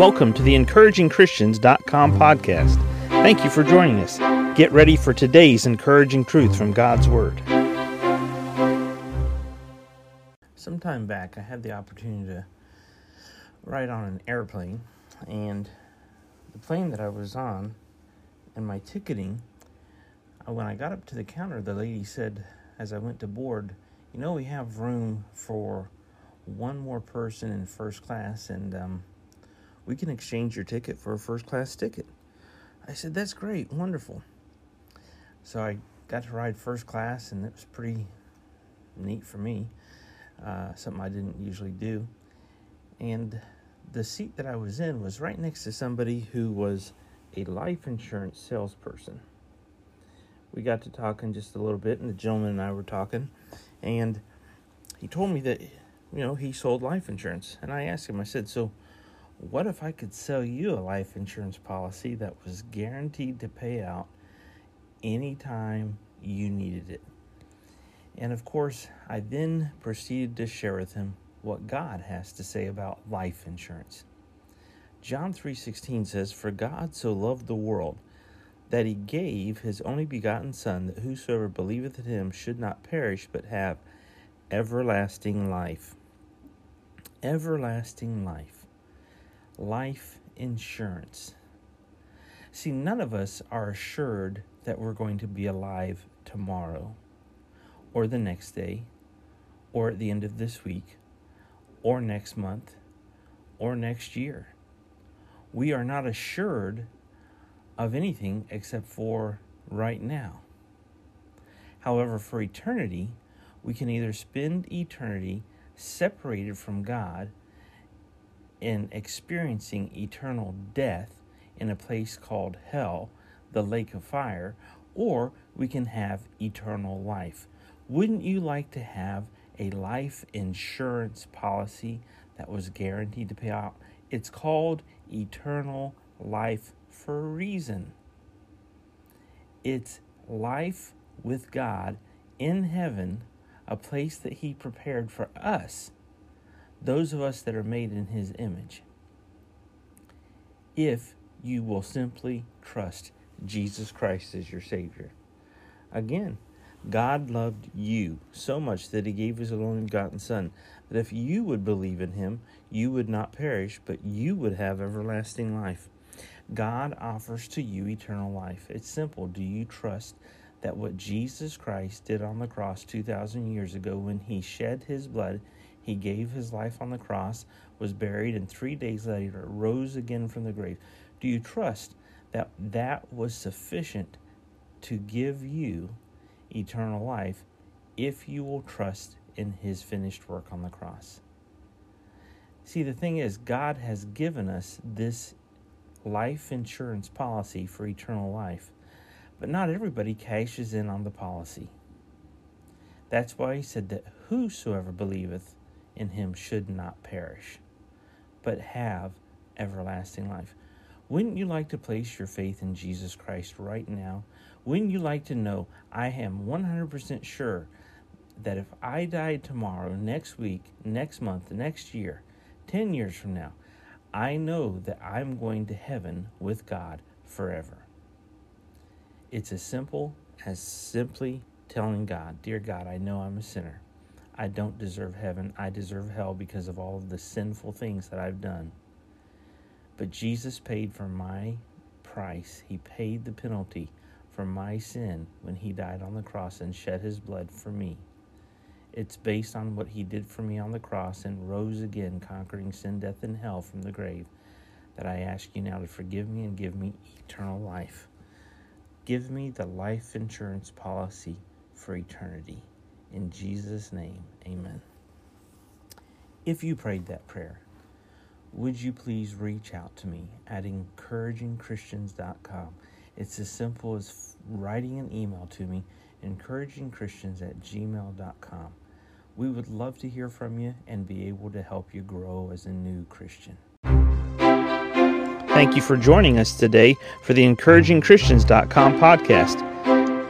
Welcome to the encouragingchristians.com podcast. Thank you for joining us. Get ready for today's encouraging truth from God's Word. Some time back, I had the opportunity to ride on an airplane, and the plane that I was on and my ticketing, uh, when I got up to the counter, the lady said, as I went to board, You know, we have room for one more person in first class, and um, we can exchange your ticket for a first class ticket. I said, That's great, wonderful. So I got to ride first class, and it was pretty neat for me, uh, something I didn't usually do. And the seat that I was in was right next to somebody who was a life insurance salesperson. We got to talking just a little bit, and the gentleman and I were talking, and he told me that, you know, he sold life insurance. And I asked him, I said, So, what if I could sell you a life insurance policy that was guaranteed to pay out anytime you needed it? And of course, I then proceeded to share with him what God has to say about life insurance. John 3:16 says, "For God so loved the world that he gave his only begotten son that whosoever believeth in him should not perish but have everlasting life." Everlasting life. Life insurance. See, none of us are assured that we're going to be alive tomorrow or the next day or at the end of this week or next month or next year. We are not assured of anything except for right now. However, for eternity, we can either spend eternity separated from God and experiencing eternal death in a place called hell, the lake of fire, or we can have eternal life. Wouldn't you like to have a life insurance policy that was guaranteed to pay out. It's called eternal life for a reason. It's life with God in heaven, a place that He prepared for us, those of us that are made in His image. If you will simply trust Jesus Christ as your Savior. Again, God loved you so much that he gave his only begotten Son, that if you would believe in him, you would not perish, but you would have everlasting life. God offers to you eternal life. It's simple. Do you trust that what Jesus Christ did on the cross 2,000 years ago when he shed his blood, he gave his life on the cross, was buried, and three days later rose again from the grave? Do you trust that that was sufficient to give you eternal life if you will trust in his finished work on the cross. See, the thing is, God has given us this life insurance policy for eternal life, but not everybody cashes in on the policy. That's why he said that whosoever believeth in him should not perish, but have everlasting life. Wouldn't you like to place your faith in Jesus Christ right now? Wouldn't you like to know I am 100% sure that if I died tomorrow, next week, next month, next year, 10 years from now, I know that I'm going to heaven with God forever. It's as simple as simply telling God, Dear God, I know I'm a sinner. I don't deserve heaven. I deserve hell because of all of the sinful things that I've done. But Jesus paid for my price, He paid the penalty for my sin when He died on the cross and shed His blood for me. It's based on what He did for me on the cross and rose again, conquering sin, death, and hell from the grave, that I ask you now to forgive me and give me eternal life. Give me the life insurance policy for eternity. In Jesus' name, amen. If you prayed that prayer, would you please reach out to me at encouragingchristians.com? It's as simple as writing an email to me, encouragingchristians at gmail.com. We would love to hear from you and be able to help you grow as a new Christian. Thank you for joining us today for the encouragingchristians.com podcast.